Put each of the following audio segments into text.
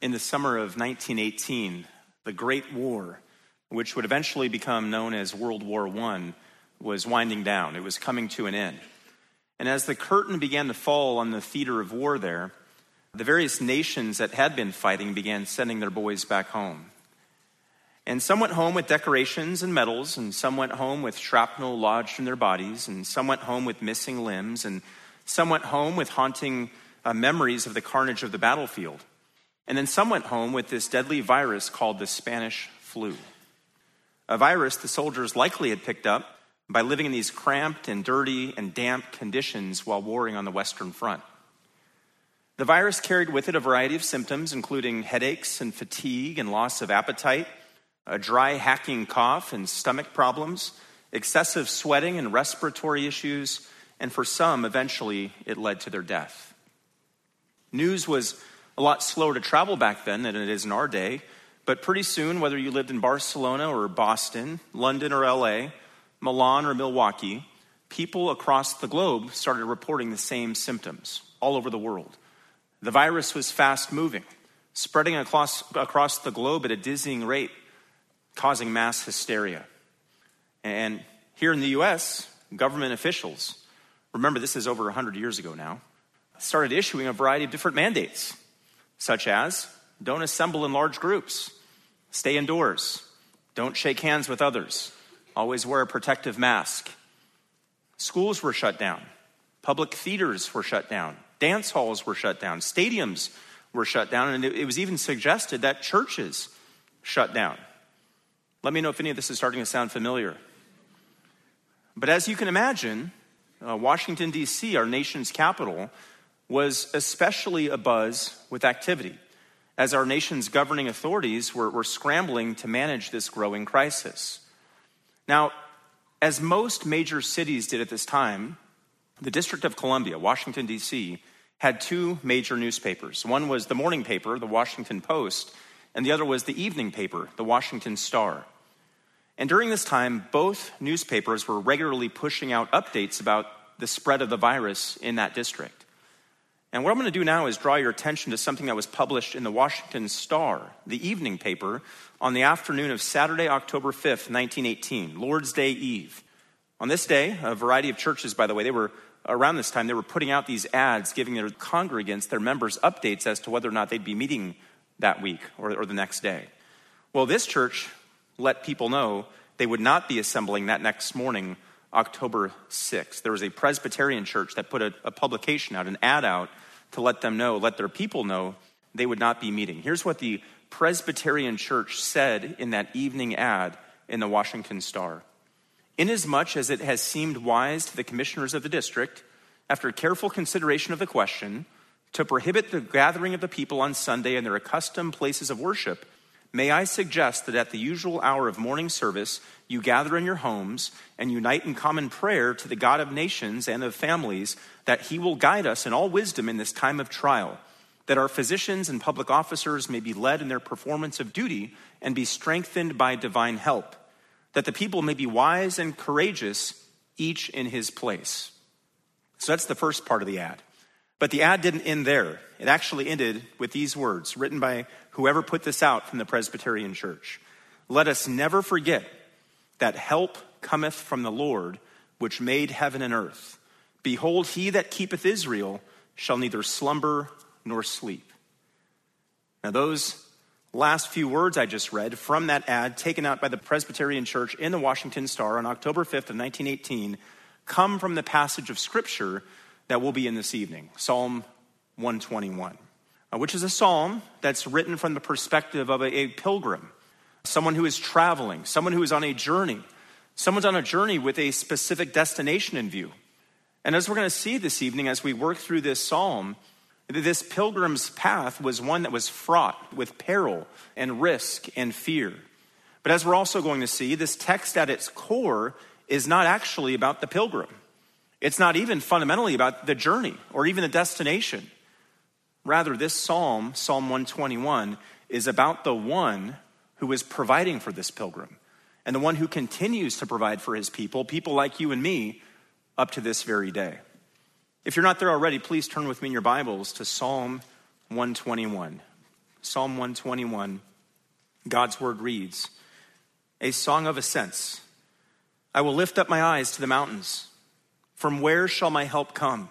in the summer of 1918, the Great War, which would eventually become known as World War I, was winding down. It was coming to an end. And as the curtain began to fall on the theater of war there, the various nations that had been fighting began sending their boys back home. And some went home with decorations and medals, and some went home with shrapnel lodged in their bodies, and some went home with missing limbs, and some went home with haunting uh, memories of the carnage of the battlefield. And then some went home with this deadly virus called the Spanish flu. A virus the soldiers likely had picked up by living in these cramped and dirty and damp conditions while warring on the Western Front. The virus carried with it a variety of symptoms, including headaches and fatigue and loss of appetite, a dry, hacking cough and stomach problems, excessive sweating and respiratory issues, and for some, eventually, it led to their death. News was a lot slower to travel back then than it is in our day, but pretty soon, whether you lived in Barcelona or Boston, London or LA, Milan or Milwaukee, people across the globe started reporting the same symptoms all over the world. The virus was fast moving, spreading across, across the globe at a dizzying rate, causing mass hysteria. And here in the US, government officials, remember this is over 100 years ago now, started issuing a variety of different mandates, such as don't assemble in large groups, stay indoors, don't shake hands with others, always wear a protective mask. Schools were shut down, public theaters were shut down, dance halls were shut down, stadiums were shut down, and it was even suggested that churches shut down. Let me know if any of this is starting to sound familiar. But as you can imagine, uh, Washington, D.C., our nation's capital, was especially abuzz with activity as our nation's governing authorities were, were scrambling to manage this growing crisis. Now, as most major cities did at this time, the District of Columbia, Washington, D.C., had two major newspapers. One was the morning paper, the Washington Post, and the other was the evening paper, the Washington Star. And during this time, both newspapers were regularly pushing out updates about the spread of the virus in that district. And what I'm going to do now is draw your attention to something that was published in the Washington Star, the evening paper, on the afternoon of Saturday, October 5th, 1918, Lord's Day Eve. On this day, a variety of churches, by the way, they were around this time, they were putting out these ads giving their congregants, their members, updates as to whether or not they'd be meeting that week or, or the next day. Well, this church let people know they would not be assembling that next morning October 6th. There was a Presbyterian church that put a, a, publication out, an ad out, to let them know, let their people know they would not be meeting. Here's what the Presbyterian church said in that evening ad in the Washington Star. Inasmuch as it has seemed wise to the commissioners of the district, after careful consideration of the question, to prohibit the gathering of the people on Sunday in their accustomed places of worship, may I suggest that at the usual hour of morning service, you gather in your homes and unite in common prayer to the God of nations and of families, that he will guide us in all wisdom in this time of trial, that our physicians and public officers may be led in their performance of duty and be strengthened by divine help, that the people may be wise and courageous, each in his place. So that's the first part of the ad. But the ad didn't end there. It actually ended with these words written by whoever put this out from the Presbyterian Church. Let us never forget that help cometh from the Lord, which made heaven and earth. Behold, he that keepeth Israel shall neither slumber nor sleep. Now, those last few words I just read from that ad taken out by the Presbyterian Church in the Washington Star on October 5th of 1918 come from the passage of Scripture that will be in this evening Psalm 121, uh, Uh, which is a psalm that's written from the perspective of a, a pilgrim someone who is traveling, someone who is on a journey. Someone's on a journey with a specific destination in view. And as we're going to see this evening, as we work through this psalm, this pilgrim's path was one that was fraught with peril and risk and fear. But as we're also going to see, this text at its core is not actually about the pilgrim. It's not even fundamentally about the journey or even the destination. Rather, this psalm, Psalm 121, is about the one who is providing for this pilgrim and the one who continues to provide for his people, people like you and me, up to this very day. If you're not there already, please turn with me in your Bibles to Psalm 121. Psalm 121, God's word reads A song of ascents. I will lift up my eyes to the mountains. From where shall my help come?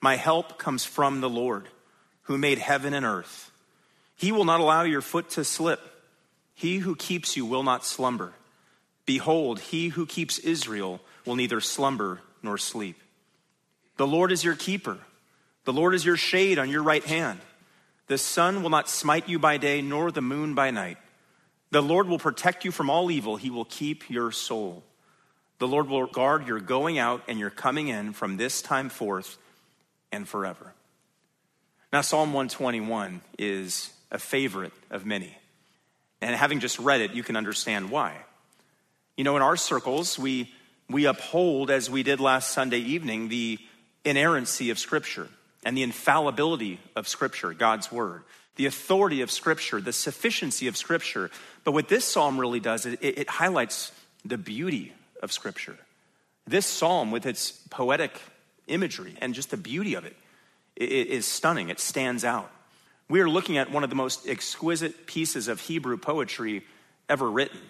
My help comes from the Lord, who made heaven and earth. He will not allow your foot to slip. He who keeps you will not slumber. Behold, he who keeps Israel will neither slumber nor sleep. The Lord is your keeper. The Lord is your shade on your right hand. The sun will not smite you by day, nor the moon by night. The Lord will protect you from all evil. He will keep your soul. The Lord will guard your going out and your coming in from this time forth and forever. Now, Psalm 121 is a favorite of many. And having just read it, you can understand why. You know, in our circles, we, we uphold, as we did last Sunday evening, the inerrancy of Scripture and the infallibility of Scripture, God's Word, the authority of Scripture, the sufficiency of Scripture. But what this psalm really does, it, it highlights the beauty of Scripture. This psalm, with its poetic imagery and just the beauty of it, it is stunning. It stands out. We are looking at one of the most exquisite pieces of Hebrew poetry ever written.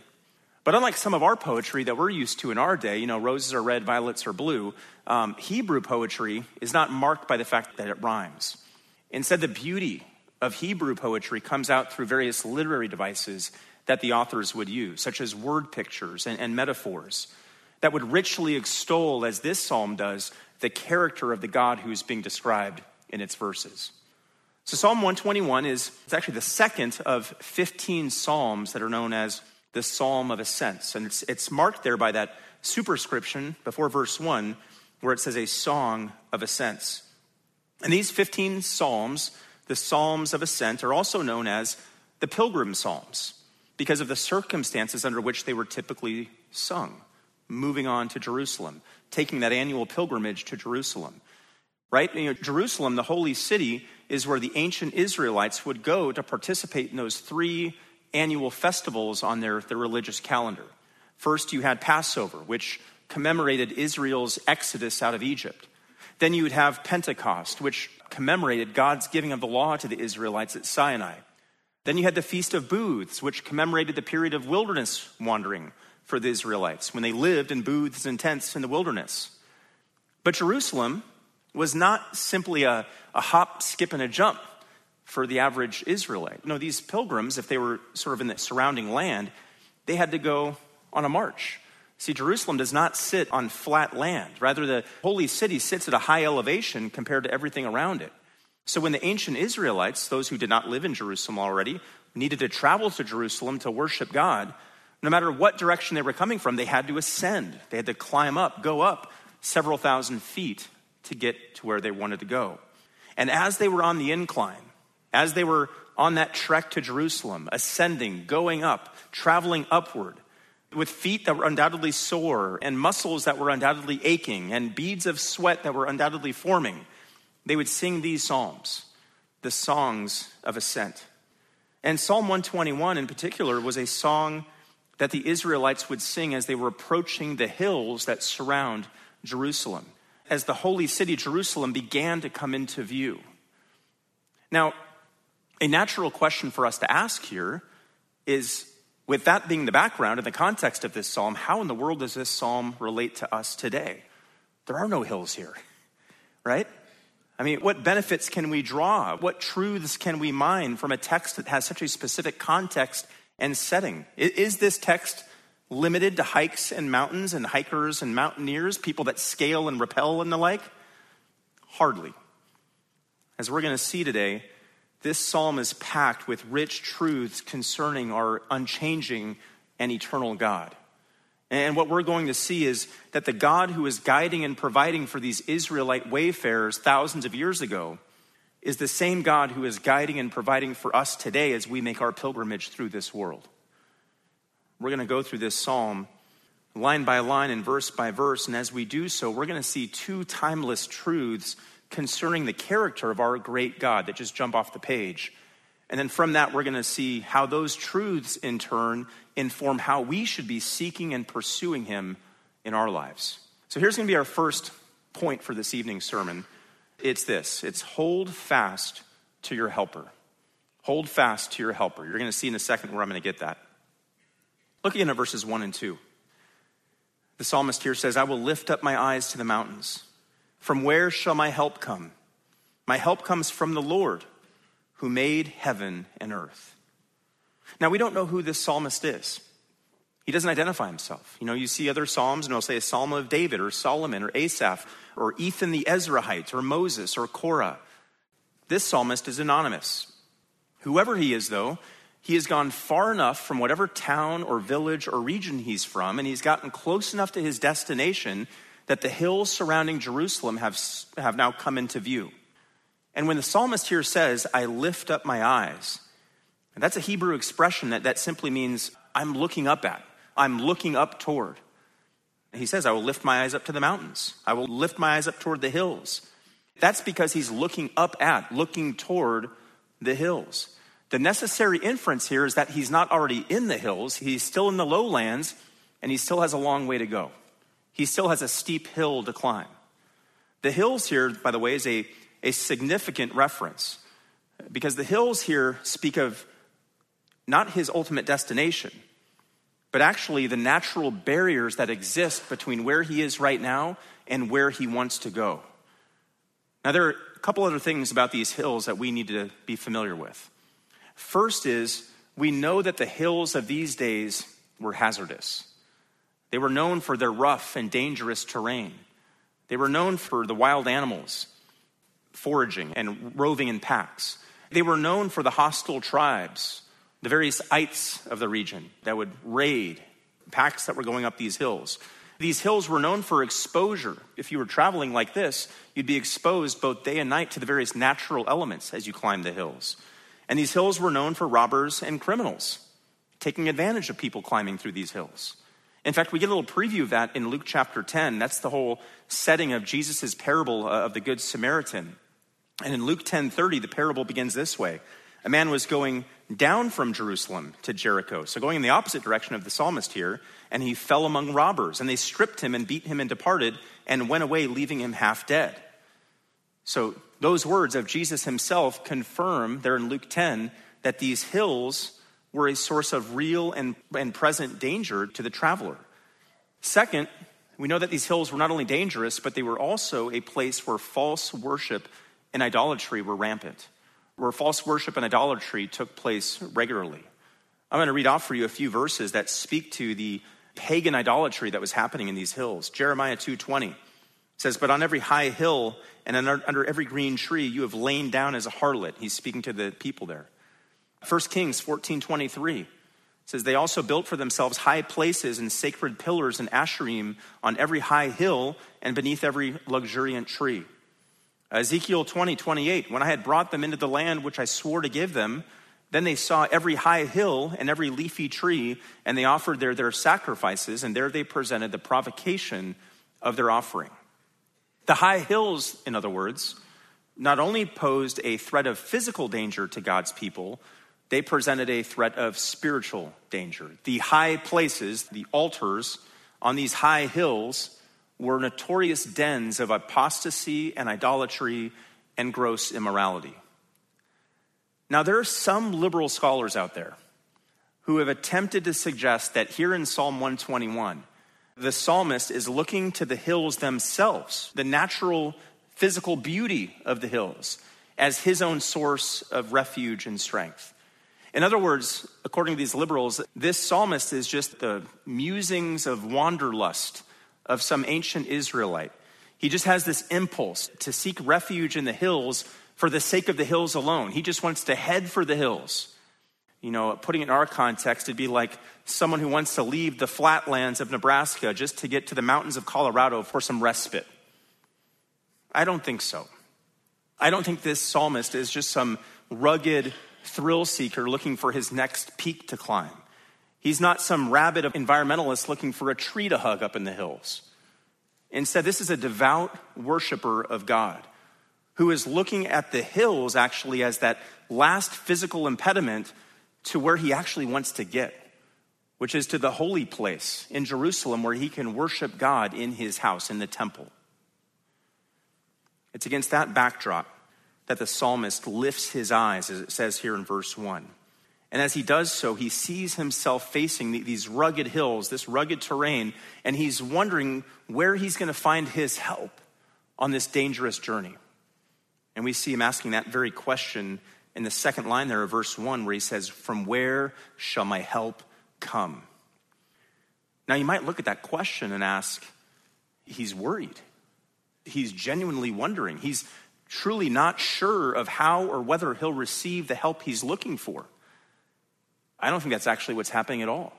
But unlike some of our poetry that we're used to in our day, you know, roses are red, violets are blue, um, Hebrew poetry is not marked by the fact that it rhymes. Instead, the beauty of Hebrew poetry comes out through various literary devices that the authors would use, such as word pictures and, and metaphors that would richly extol, as this psalm does, the character of the God who's being described in its verses. So, Psalm 121 is it's actually the second of 15 psalms that are known as the Psalm of Ascents. And it's, it's marked there by that superscription before verse 1, where it says a song of ascents. And these 15 psalms, the Psalms of Ascent, are also known as the Pilgrim Psalms because of the circumstances under which they were typically sung, moving on to Jerusalem, taking that annual pilgrimage to Jerusalem. Right? You know, Jerusalem, the holy city, is where the ancient Israelites would go to participate in those three annual festivals on their, their religious calendar. First, you had Passover, which commemorated Israel's exodus out of Egypt. Then you would have Pentecost, which commemorated God's giving of the law to the Israelites at Sinai. Then you had the Feast of Booths, which commemorated the period of wilderness wandering for the Israelites when they lived in booths and tents in the wilderness. But Jerusalem was not simply a, a hop, skip, and a jump for the average Israelite. No, these pilgrims, if they were sort of in the surrounding land, they had to go on a march. See, Jerusalem does not sit on flat land. Rather, the holy city sits at a high elevation compared to everything around it. So, when the ancient Israelites, those who did not live in Jerusalem already, needed to travel to Jerusalem to worship God, no matter what direction they were coming from, they had to ascend. They had to climb up, go up several thousand feet to get to where they wanted to go. And as they were on the incline, as they were on that trek to Jerusalem, ascending, going up, traveling upward, with feet that were undoubtedly sore and muscles that were undoubtedly aching and beads of sweat that were undoubtedly forming, they would sing these psalms, the songs of ascent. And Psalm 121 in particular was a song that the Israelites would sing as they were approaching the hills that surround Jerusalem, as the holy city, Jerusalem, began to come into view. Now, a natural question for us to ask here is with that being the background and the context of this psalm, how in the world does this psalm relate to us today? There are no hills here, right? I mean, what benefits can we draw? What truths can we mine from a text that has such a specific context and setting? Is this text limited to hikes and mountains and hikers and mountaineers, people that scale and rappel and the like? Hardly. As we're going to see today, this psalm is packed with rich truths concerning our unchanging and eternal God. And what we're going to see is that the God who is guiding and providing for these Israelite wayfarers thousands of years ago is the same God who is guiding and providing for us today as we make our pilgrimage through this world. We're going to go through this psalm line by line and verse by verse. And as we do so, we're going to see two timeless truths concerning the character of our great God that just jump off the page. And then from that, we're going to see how those truths, in turn, inform how we should be seeking and pursuing Him in our lives. So here's going to be our first point for this evening's sermon it's this it's hold fast to your helper. Hold fast to your helper. You're going to see in a second where I'm going to get that. Look again at verses 1 and 2. The psalmist here says, I will lift up my eyes to the mountains. From where shall my help come? My help comes from the Lord who made heaven and earth. Now, we don't know who this psalmist is. He doesn't identify himself. You know, you see other psalms, and it'll say a psalm of David or Solomon or Asaph or Ethan the Ezrahite or Moses or Korah. This psalmist is anonymous. Whoever he is, though, he has gone far enough from whatever town or village or region he's from, and he's gotten close enough to his destination that the hills surrounding Jerusalem have, have now come into view. And when the psalmist here says, I lift up my eyes, and that's a Hebrew expression that, that simply means I'm looking up at, I'm looking up toward. He says, I will lift my eyes up to the mountains, I will lift my eyes up toward the hills. That's because he's looking up at, looking toward the hills. The necessary inference here is that he's not already in the hills, he's still in the lowlands, and he still has a long way to go. He still has a steep hill to climb. The hills here, by the way, is a, a significant reference because the hills here speak of not his ultimate destination, but actually the natural barriers that exist between where he is right now and where he wants to go. Now, there are a couple other things about these hills that we need to be familiar with. First is we know that the hills of these days were hazardous. They were known for their rough and dangerous terrain. They were known for the wild animals foraging and roving in packs. They were known for the hostile tribes, the various ites of the region that would raid packs that were going up these hills. These hills were known for exposure. If you were traveling like this, you'd be exposed both day and night to the various natural elements as you climbed the hills. And these hills were known for robbers and criminals taking advantage of people climbing through these hills. In fact, we get a little preview of that in Luke chapter 10. That's the whole setting of Jesus' parable uh, of the Good Samaritan. And in Luke 10:30, the parable begins this way. A man was going down from Jerusalem to Jericho, so going in the opposite direction of the psalmist here, and he fell among robbers, and they stripped him and beat him and departed and went away, leaving him half dead. So those words of Jesus himself confirm there in Luke 10 that these hills were a source of real and, and present danger to the traveler. Second, we know that these hills were not only dangerous, but they were also a place where false worship and idolatry were rampant, where false worship and idolatry took place regularly. I'm going to read off for you a few verses that speak to the pagan idolatry that was happening in these hills. Jeremiah 2:20 says, But on every high hill and under every green tree you have lain down as a harlot. He's speaking to the people there. 1 Kings 14 23 says, They also built for themselves high places and sacred pillars and asherim on every high hill and beneath every luxuriant tree. Ezekiel 20 28, When I had brought them into the land which I swore to give them, then they saw every high hill and every leafy tree, and they offered there their sacrifices, and there they presented the provocation of their offering. The high hills, in other words, not only posed a threat of physical danger to God's people, they presented a threat of spiritual danger. The high places, the altars on these high hills, were notorious dens of apostasy and idolatry and gross immorality. Now, there are some liberal scholars out there who have attempted to suggest that here in Psalm 121, the psalmist is looking to the hills themselves, the natural physical beauty of the hills, as his own source of refuge and strength. In other words, according to these liberals, this psalmist is just the musings of wanderlust of some ancient Israelite. He just has this impulse to seek refuge in the hills for the sake of the hills alone. He just wants to head for the hills. You know, putting it in our context, it'd be like someone who wants to leave the flatlands of Nebraska just to get to the mountains of Colorado for some respite. I don't think so. I don't think this psalmist is just some rugged thrill seeker looking for his next peak to climb. He's not some rabid environmentalist looking for a tree to hug up in the hills. Instead, this is a devout worshiper of God who is looking at the hills actually as that last physical impediment to where he actually wants to get, which is to the holy place in Jerusalem where he can worship God in his house, in the temple. It's against that backdrop that the psalmist lifts his eyes, as it says here in verse 1. And as he does so, he sees himself facing these rugged hills, this rugged terrain, and he's wondering where he's going to find his help on this dangerous journey. And we see him asking that very question in the second line there of verse 1, where he says, From where shall my help come? Now, you might look at that question and ask, He's worried. He's genuinely wondering. He's truly not sure of how or whether he'll receive the help he's looking for. I don't think that's actually what's happening at all.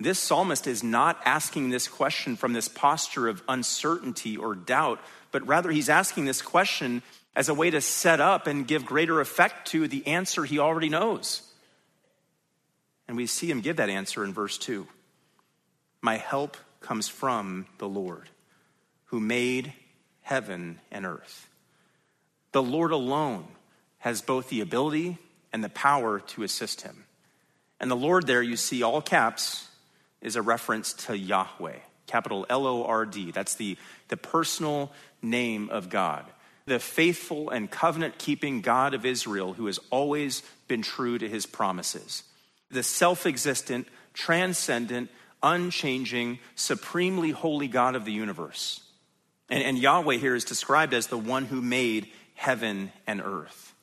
This psalmist is not asking this question from this posture of uncertainty or doubt, but rather he's asking this question as a way to set up and give greater effect to the answer he already knows. And we see him give that answer in verse 2 My help comes from the Lord, who made heaven and earth. The Lord alone has both the ability and the power to assist him. And the Lord, there you see all caps, is a reference to Yahweh, capital L O R D. That's the, the personal name of God, the faithful and covenant keeping God of Israel who has always been true to his promises, the self existent, transcendent, unchanging, supremely holy God of the universe. And, and Yahweh here is described as the one who made heaven and earth.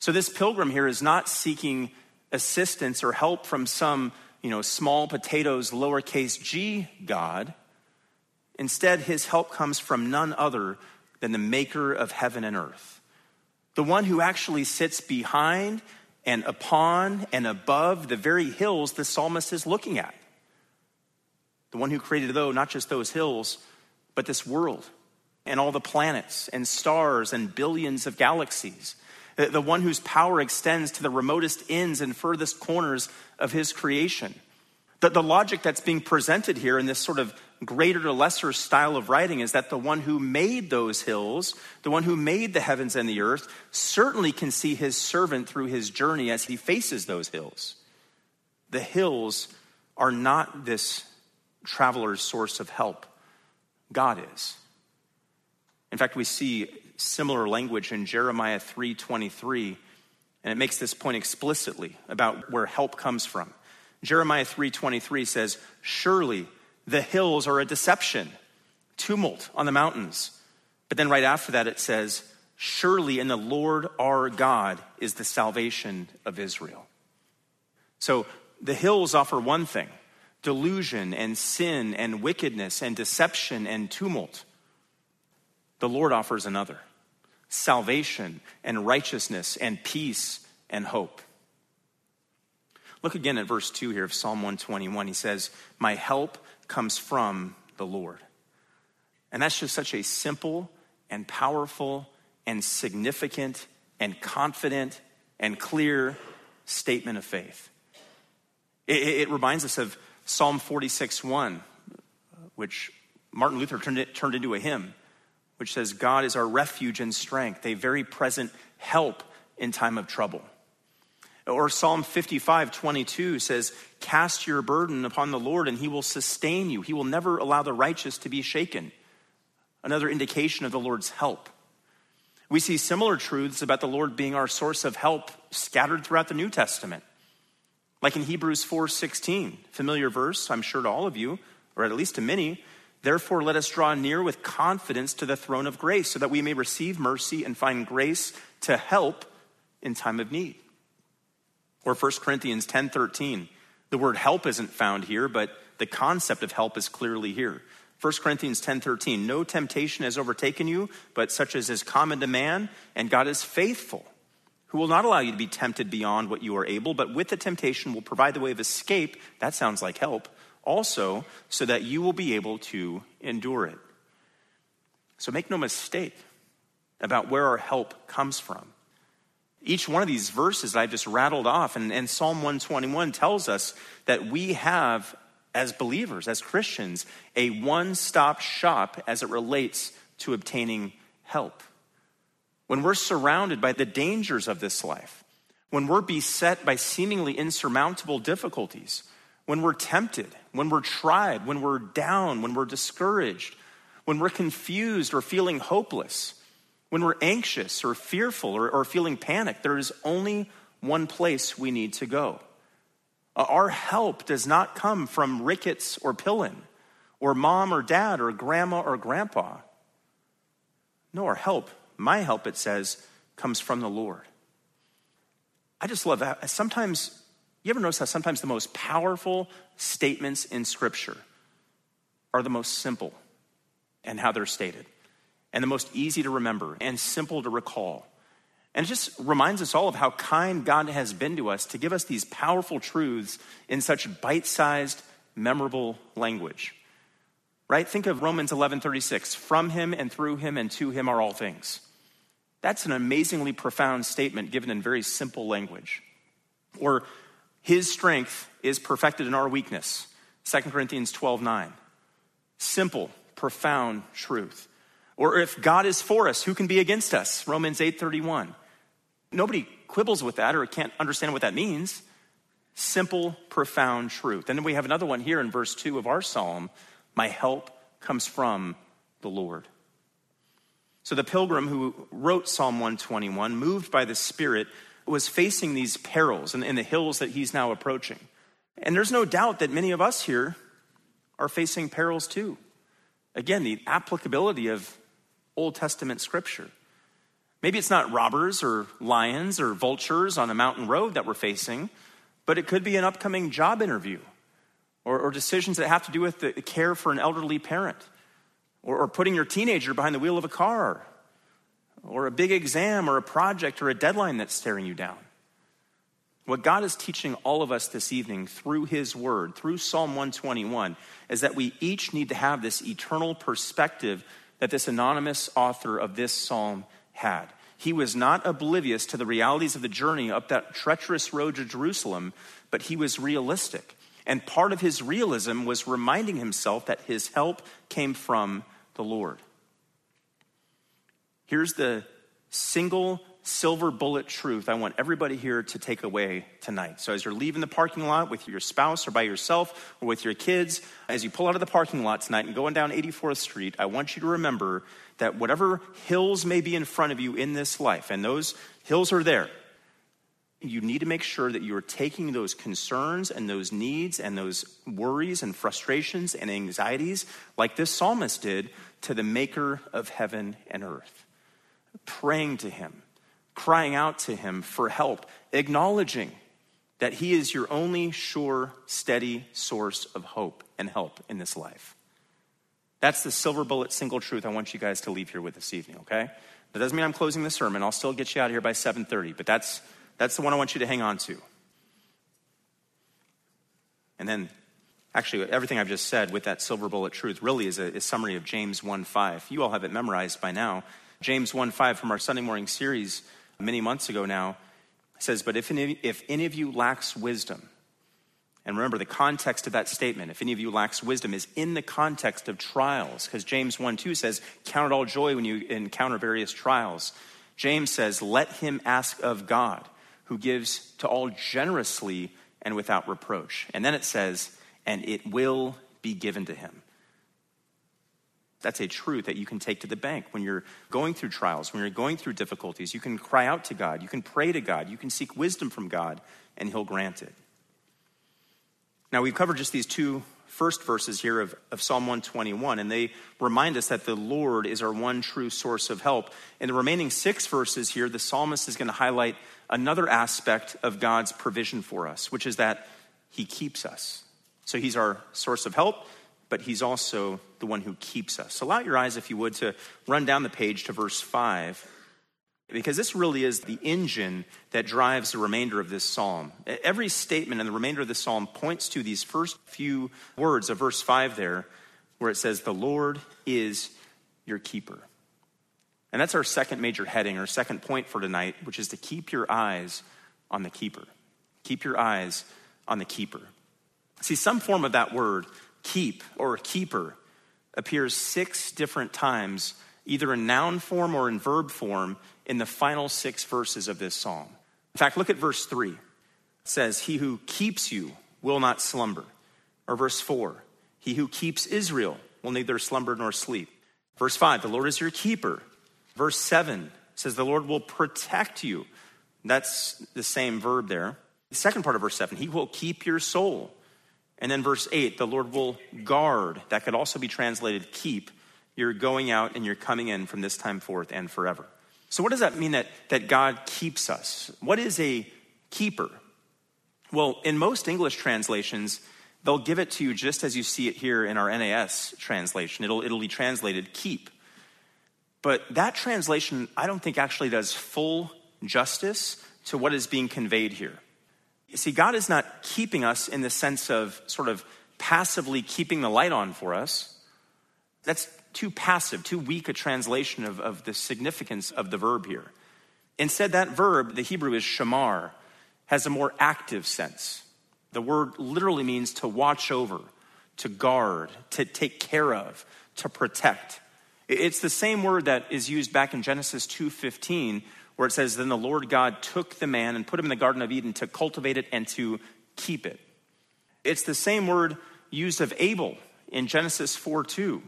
So this pilgrim here is not seeking assistance or help from some, you know, small potatoes, lowercase g God. Instead, his help comes from none other than the maker of heaven and earth, the one who actually sits behind and upon and above the very hills the psalmist is looking at. The one who created, though, not just those hills, but this world and all the planets and stars and billions of galaxies the one whose power extends to the remotest ends and furthest corners of his creation. The, the logic that's being presented here in this sort of greater to lesser style of writing is that the one who made those hills, the one who made the heavens and the earth, certainly can see his servant through his journey as he faces those hills. The hills are not this traveler's source of help, God is. In fact, we see similar language in Jeremiah 3:23, and it makes this point explicitly about where help comes from. Jeremiah 3:23 says, "Surely the hills are a deception, tumult on the mountains." But then right after that it says, "Surely in the Lord our God is the salvation of Israel." So the hills offer one thing, delusion and sin and wickedness and deception and tumult. The Lord offers another salvation and righteousness and peace and hope. Look again at verse 2 here of Psalm 121. He says, My help comes from the Lord. And that's just such a simple and powerful and significant and confident and clear statement of faith. It, it reminds us of Psalm 46 1, which Martin Luther turned, it, turned into a hymn which says, God is our refuge and strength, a very present help in time of trouble. Or Psalm 55, 22 says, Cast your burden upon the Lord and he will sustain you. He will never allow the righteous to be shaken. Another indication of the Lord's help. We see similar truths about the Lord being our source of help scattered throughout the New Testament. Like in Hebrews 4:16, familiar verse, I'm sure to all of you, or at least to many, Therefore, let us draw near with confidence to the throne of grace so that we may receive mercy and find grace to help in time of need. Or 1 Corinthians 10:13. The word help isn't found here, but the concept of help is clearly here. 1 Corinthians 10:13 No temptation has overtaken you, but such as is common to man, and God is faithful, who will not allow you to be tempted beyond what you are able, but with the temptation will provide the way of escape. That sounds like help also so that you will be able to endure it. So make no mistake about where our help comes from. Each one of these verses I've just rattled off, and, and Psalm 121 tells us that we have, as believers, as Christians, a one stop shop as it relates to obtaining help. When we're surrounded by the dangers of this life, when we're beset by seemingly insurmountable difficulties, when we're tempted, when we're tried, when we're down, when we're discouraged, when we're confused or feeling hopeless, When we're anxious or fearful or, or feeling panic, there is only one place we need to go. Uh, our help does not come from rickets or Pillin, or mom or dad, or grandma or grandpa. No, our help, my help, it says, comes from the Lord. I just love that. Sometimes, you ever notice how sometimes the most powerful statements in Scripture are the most simple and how they're stated, and the most easy to remember and simple to recall. And it just reminds us all of how kind God has been to us to give us these powerful truths in such bite sized, memorable language. Right? Think of Romans 11 36. From him and through him and to him are all things. That's an amazingly profound statement given in very simple language. Or, his strength is perfected in our weakness. 2 Corinthians 12 9. Simple, profound truth. Or if God is for us, who can be against us? Romans 8:31. Nobody quibbles with that or can't understand what that means. Simple, profound truth. And then we have another one here in verse 2 of our psalm My help comes from the Lord. So the pilgrim who wrote Psalm 121, moved by the Spirit, was facing these perils in the hills that he's now approaching. And there's no doubt that many of us here are facing perils too. Again, the applicability of Old Testament scripture. Maybe it's not robbers or lions or vultures on a mountain road that we're facing, but it could be an upcoming job interview or, or decisions that have to do with the care for an elderly parent or, or putting your teenager behind the wheel of a car or a big exam or a project or a deadline that's staring you down. What God is teaching all of us this evening through His Word, through Psalm 121, is that we each need to have this eternal perspective that this anonymous author of this psalm had. He was not oblivious to the realities of the journey up that treacherous road to Jerusalem, but he was realistic. And part of his realism was reminding himself that his help came from the Lord. Here's the single silver bullet truth I want everybody here to take away tonight. So, as you're leaving the parking lot with your spouse or by yourself or with your kids, as you pull out of the parking lot tonight and going down 84th Street, I want you to remember that whatever hills may be in front of you in this life, and those hills are there, you need to make sure that you're taking those concerns and those needs and those worries and frustrations and anxieties, like this psalmist did, to the maker of heaven and earth, praying to him crying out to Him for help, acknowledging that He is your only sure, steady source of hope and help in this life. That's the silver bullet single truth I want you guys to leave here with this evening, okay? That doesn't mean I'm closing the sermon. I'll still get you out of here by 7:30, but that's that's the one I want you to hang on to. And then actually everything I've just said with that silver bullet truth really is a, a summary of James 1:5. You all have it memorized by now. James 1:5 from our Sunday morning series many months ago now, says, But if any, if any of you lacks wisdom, and remember the context of that statement, if any of you lacks wisdom, is in the context of trials, because James 1 2 says, Count it all joy when you encounter various trials. James says, Let him ask of God, who gives to all generously and without reproach. And then it says, And it will be given to him. That's a truth that you can take to the bank when you're going through trials, when you're going through difficulties. You can cry out to God, you can pray to God, you can seek wisdom from God, and He'll grant it. Now, we've covered just these two first verses here of, of Psalm 121, and they remind us that the Lord is our one true source of help. In the remaining six verses here, the psalmist is going to highlight another aspect of God's provision for us, which is that He keeps us. So He's our source of help, but he's also the one who keeps us. So allow your eyes, if you would, to run down the page to verse 5, because this really is the engine that drives the remainder of this psalm. Every statement in the remainder of the psalm points to these first few words of verse 5 there, where it says, The Lord is your keeper. And that's our second major heading, our second point for tonight, which is to keep your eyes on the keeper. Keep your eyes on the keeper. See, some form of that word keep or keeper appears six different times, either in noun form or in verb form, in the final six verses of this psalm. In fact, look at verse 3. It says, He who keeps you will not slumber. Or verse 4, He who keeps Israel will neither slumber nor sleep. Verse 5, The Lord is your keeper. Verse 7 says, The Lord will protect you. That's the same verb there. The second part of verse 7, He will keep your soul. And then verse 8, the Lord will guard. That could also be translated keep. You're going out and you're coming in from this time forth and forever. So, what does that mean that, that God keeps us? What is a keeper? Well, in most English translations, they'll give it to you just as you see it here in our NAS translation. It'll, it'll be translated keep. But that translation, I don't think actually does full justice to what is being conveyed here. You see, God is not keeping us in the sense of sort of passively keeping the light on for us. That's too passive, too weak a translation of, of the significance of the verb here. Instead, that verb, the Hebrew is shamar, has a more active sense. The word literally means to watch over, to guard, to take care of, to protect. It's the same word that is used back in Genesis 2:15 where it says then the Lord God took the man and put him in the garden of Eden to cultivate it and to keep it. It's the same word used of Abel in Genesis 4 2,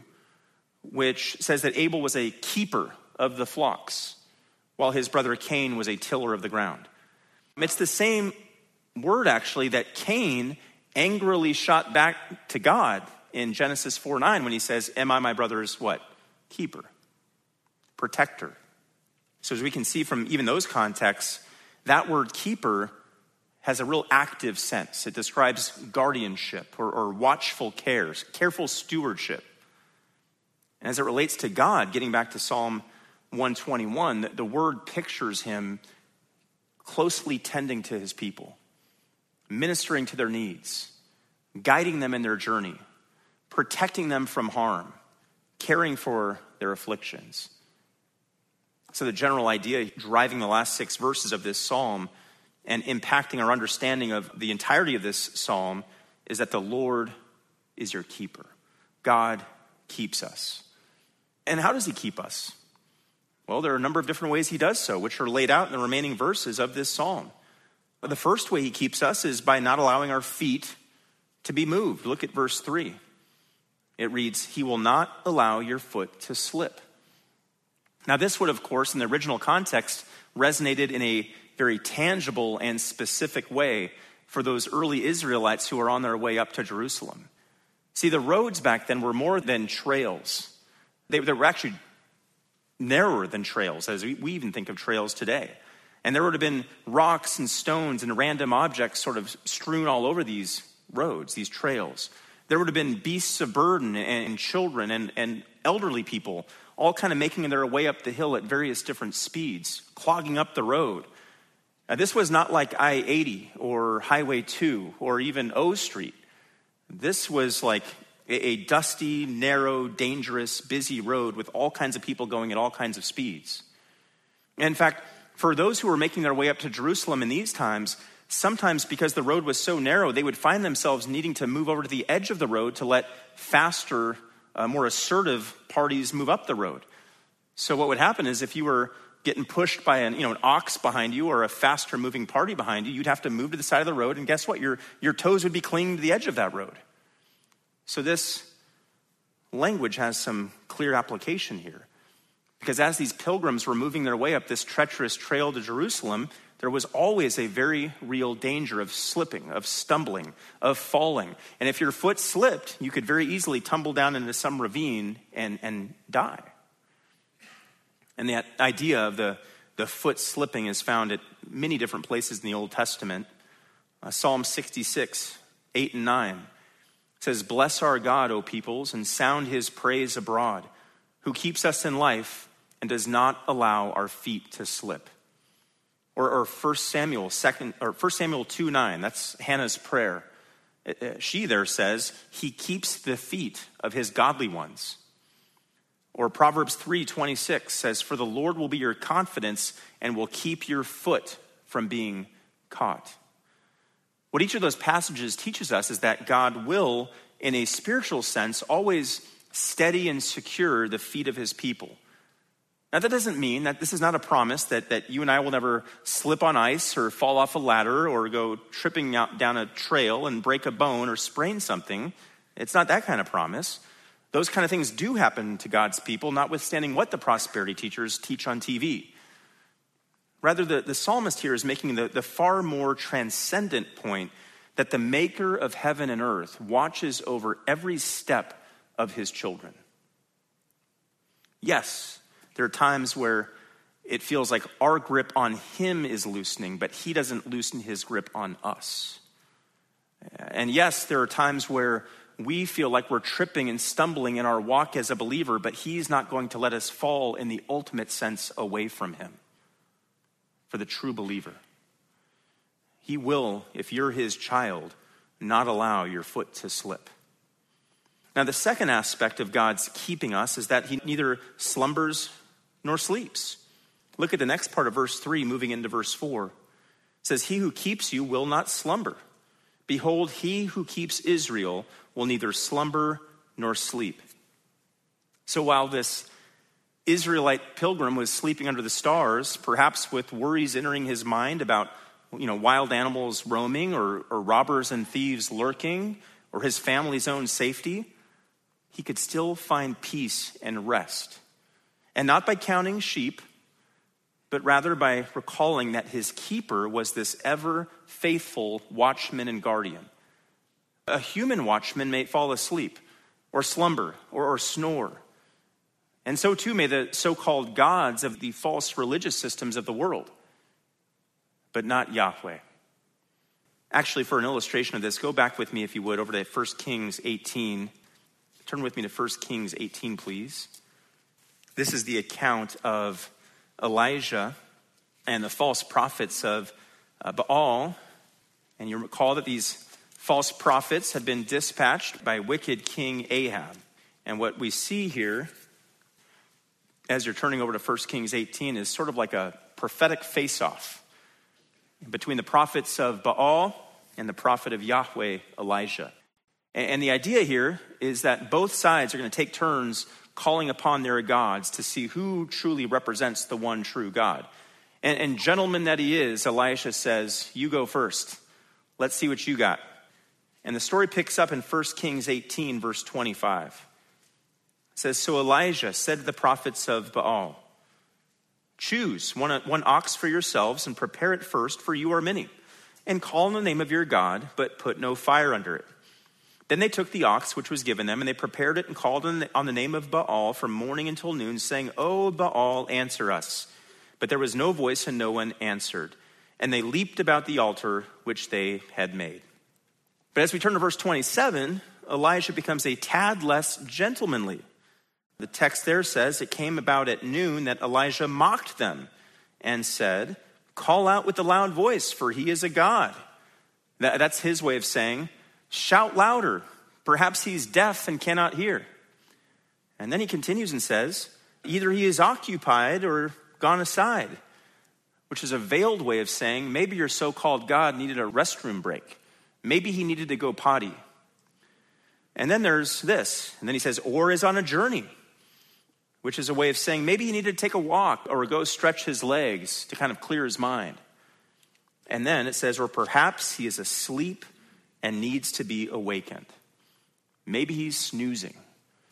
which says that Abel was a keeper of the flocks while his brother Cain was a tiller of the ground. It's the same word actually that Cain angrily shot back to God in Genesis 4 9 when he says, Am I my brother's what? Keeper, protector. So, as we can see from even those contexts, that word keeper has a real active sense. It describes guardianship or, or watchful cares, careful stewardship. And as it relates to God, getting back to Psalm 121, the, the word pictures him closely tending to his people, ministering to their needs, guiding them in their journey, protecting them from harm, caring for their afflictions. So, the general idea driving the last six verses of this psalm and impacting our understanding of the entirety of this psalm is that the Lord is your keeper. God keeps us. And how does he keep us? Well, there are a number of different ways he does so, which are laid out in the remaining verses of this psalm. But the first way he keeps us is by not allowing our feet to be moved. Look at verse 3. It reads, He will not allow your foot to slip. Now, this would, of course, in the original context, resonated in a very tangible and specific way for those early Israelites who were on their way up to Jerusalem. See, the roads back then were more than trails. They, they were actually narrower than trails, as we, we even think of trails today. And there would have been rocks and stones and random objects sort of strewn all over these roads, these trails. There would have been beasts of burden and, and children and, and elderly people all kind of making their way up the hill at various different speeds, clogging up the road. Now, this was not like I 80 or Highway 2 or even O Street. This was like a dusty, narrow, dangerous, busy road with all kinds of people going at all kinds of speeds. In fact, for those who were making their way up to Jerusalem in these times, sometimes because the road was so narrow, they would find themselves needing to move over to the edge of the road to let faster, uh, more assertive parties move up the road. So what would happen is if you were getting pushed by an, you know, an ox behind you or a faster moving party behind you, you'd have to move to the side of the road, and guess what? Your, your toes would be clinging to the edge of that road. So, this language has some clear application here. Because as these pilgrims were moving their way up this treacherous trail to Jerusalem, there was always a very real danger of slipping, of stumbling, of falling. And if your foot slipped, you could very easily tumble down into some ravine and, and die. And that idea of the, the foot slipping is found at many different places in the Old Testament. Uh, Psalm 66, 8 and 9 says, Bless our God, O peoples, and sound his praise abroad, who keeps us in life and does not allow our feet to slip. Or, or 1 Samuel, second, or 1 Samuel 2 9, that's Hannah's prayer. Uh, uh, she there says, He keeps the feet of his godly ones. Or Proverbs 3:26 says, "For the Lord will be your confidence and will keep your foot from being caught." What each of those passages teaches us is that God will, in a spiritual sense, always steady and secure the feet of his people. Now, that doesn't mean that this is not a promise that, that you and I will never slip on ice or fall off a ladder or go tripping out, down a trail and break a bone or sprain something. It's not that kind of promise. Those kind of things do happen to God's people, notwithstanding what the prosperity teachers teach on TV. Rather, the, the psalmist here is making the, the far more transcendent point that the maker of heaven and earth watches over every step of his children. Yes, there are times where it feels like our grip on him is loosening, but he doesn't loosen his grip on us. And yes, there are times where we feel like we're tripping and stumbling in our walk as a believer, but he's not going to let us fall in the ultimate sense away from him for the true believer. He will, if you're his child, not allow your foot to slip. Now, the second aspect of God's keeping us is that he neither slumbers nor sleeps. Look at the next part of verse 3, moving into verse 4. It says, He who keeps you will not slumber. Behold, he who keeps Israel will neither slumber nor sleep. So while this Israelite pilgrim was sleeping under the stars, perhaps with worries entering his mind about you know, wild animals roaming or, or robbers and thieves lurking or his family's own safety, he could still find peace and rest. And not by counting sheep, but rather by recalling that his keeper was this ever faithful watchman and guardian. A human watchman may fall asleep or slumber or, or snore. And so too may the so called gods of the false religious systems of the world, but not Yahweh. Actually, for an illustration of this, go back with me, if you would, over to 1 Kings 18. Turn with me to 1 Kings 18, please. This is the account of Elijah and the false prophets of uh, Baal. And you recall that these false prophets had been dispatched by wicked King Ahab. And what we see here as you're turning over to 1 Kings 18 is sort of like a prophetic face off between the prophets of Baal and the prophet of Yahweh, Elijah. And the idea here is that both sides are going to take turns calling upon their gods to see who truly represents the one true God. And, and gentleman that he is, Elisha says, You go first. Let's see what you got. And the story picks up in 1 Kings 18, verse 25. It says, So Elijah said to the prophets of Baal, Choose one, one ox for yourselves and prepare it first, for you are many, and call on the name of your God, but put no fire under it. Then they took the ox which was given them, and they prepared it and called on the, name of Baal from morning until noon, saying, O Baal, answer us. But there was no voice, and no one answered. And they leaped about the altar which they had made. But as we turn to verse 27, Elijah becomes a tad less gentlemanly. The text there says it came about at noon that Elijah mocked them and said, Call out with a loud voice, for he is a God. That's his way of saying, Shout louder. Perhaps he's deaf and cannot hear. And then he continues and says, Either he is occupied or gone aside, which is a veiled way of saying maybe your so called God needed a restroom break. Maybe he needed to go potty. And then there's this. And then he says, Or is on a journey which is a way of saying maybe he needed to take a walk or go stretch his legs to kind of clear his mind. And then it says, or perhaps he is asleep and needs to be awakened. Maybe he's snoozing.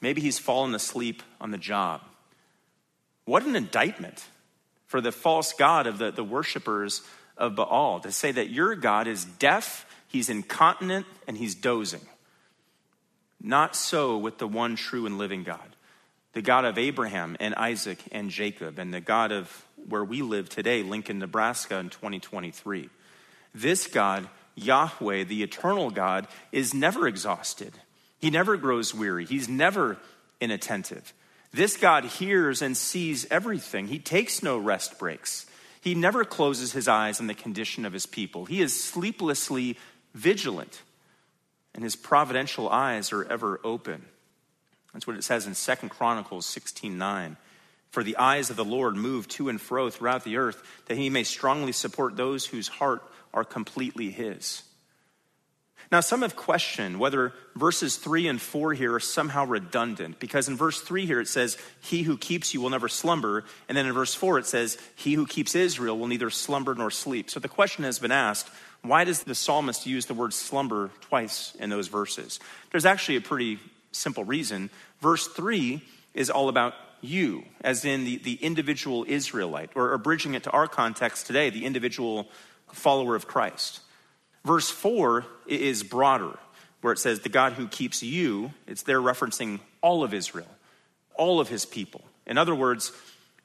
Maybe he's fallen asleep on the job. What an indictment for the false God of the, the worshipers of Baal to say that your God is deaf, he's incontinent, and he's dozing. Not so with the one true and living God the God of Abraham and Isaac and Jacob, and the God of where we live today, Lincoln, Nebraska, in 2023. This God, Yahweh, the eternal God, is never exhausted. He never grows weary. He's never inattentive. This God hears and sees everything. He takes no rest breaks. He never closes his eyes on the condition of his people. He is sleeplessly vigilant, and his providential eyes are ever open. That's what it says in Second Chronicles 16 9. For the eyes of the Lord move to and fro throughout the earth, that he may strongly support those whose heart are completely his. Now, some have questioned whether verses 3 and 4 here are somehow redundant, because in verse 3 here it says, He who keeps you will never slumber. And then in verse 4 it says, He who keeps Israel will neither slumber nor sleep. So the question has been asked why does the psalmist use the word slumber twice in those verses? There's actually a pretty simple reason. Verse 3 is all about you, as in the, the individual Israelite, or, or bridging it to our context today, the individual follower of Christ. Verse 4 is broader, where it says, The God who keeps you, it's there referencing all of Israel, all of his people. In other words,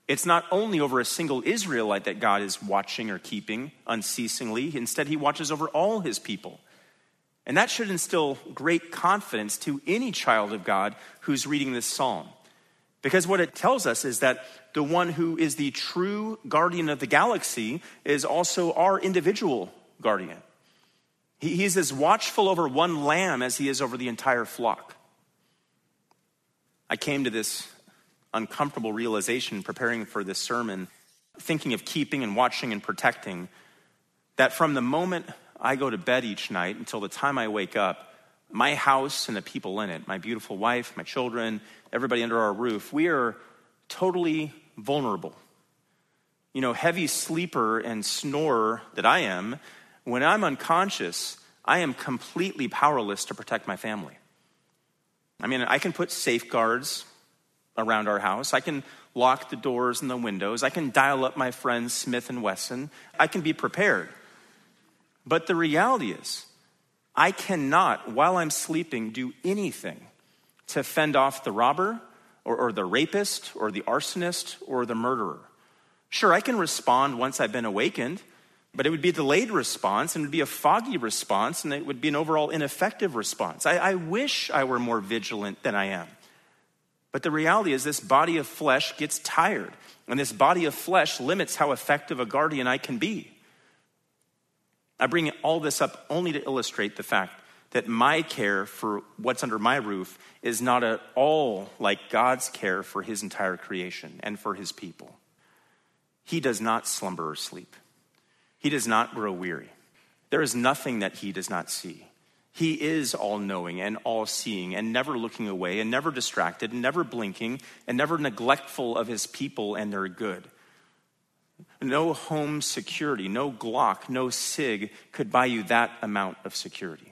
it's not only over a single Israelite that God is watching or keeping unceasingly, instead, he watches over all his people. And that should instill great confidence to any child of God who's reading this psalm. Because what it tells us is that the one who is the true guardian of the galaxy is also our individual guardian. He, he's as watchful over one lamb as he is over the entire flock. I came to this uncomfortable realization preparing for this sermon, thinking of keeping and watching and protecting, that from the moment I go to bed each night until the time I wake up, my house and the people in it, my beautiful wife, my children, everybody under our roof, we are totally vulnerable. You know, heavy sleeper and snorer that I am, when I'm unconscious, I am completely powerless to protect my family. I mean, I can put safeguards around our house. I can lock the doors and the windows. I can dial up my friends Smith and Wesson. I can be prepared. But the reality is, I cannot, while I'm sleeping, do anything to fend off the robber or, or, the rapist or the arsonist or the murderer. Sure, I can respond once I've been awakened, but it would be a delayed response and it would be a foggy response and it would be an overall ineffective response. I, I wish I were more vigilant than I am. But the reality is, this body of flesh gets tired, and this body of flesh limits how effective a guardian I can be. I bring all this up only to illustrate the fact that my care for what's under my roof is not at all like God's care for his entire creation and for his people. He does not slumber or sleep, he does not grow weary. There is nothing that he does not see. He is all knowing and all seeing and never looking away and never distracted and never blinking and never neglectful of his people and their good. No home security, no Glock, no SIG could buy you that amount of security.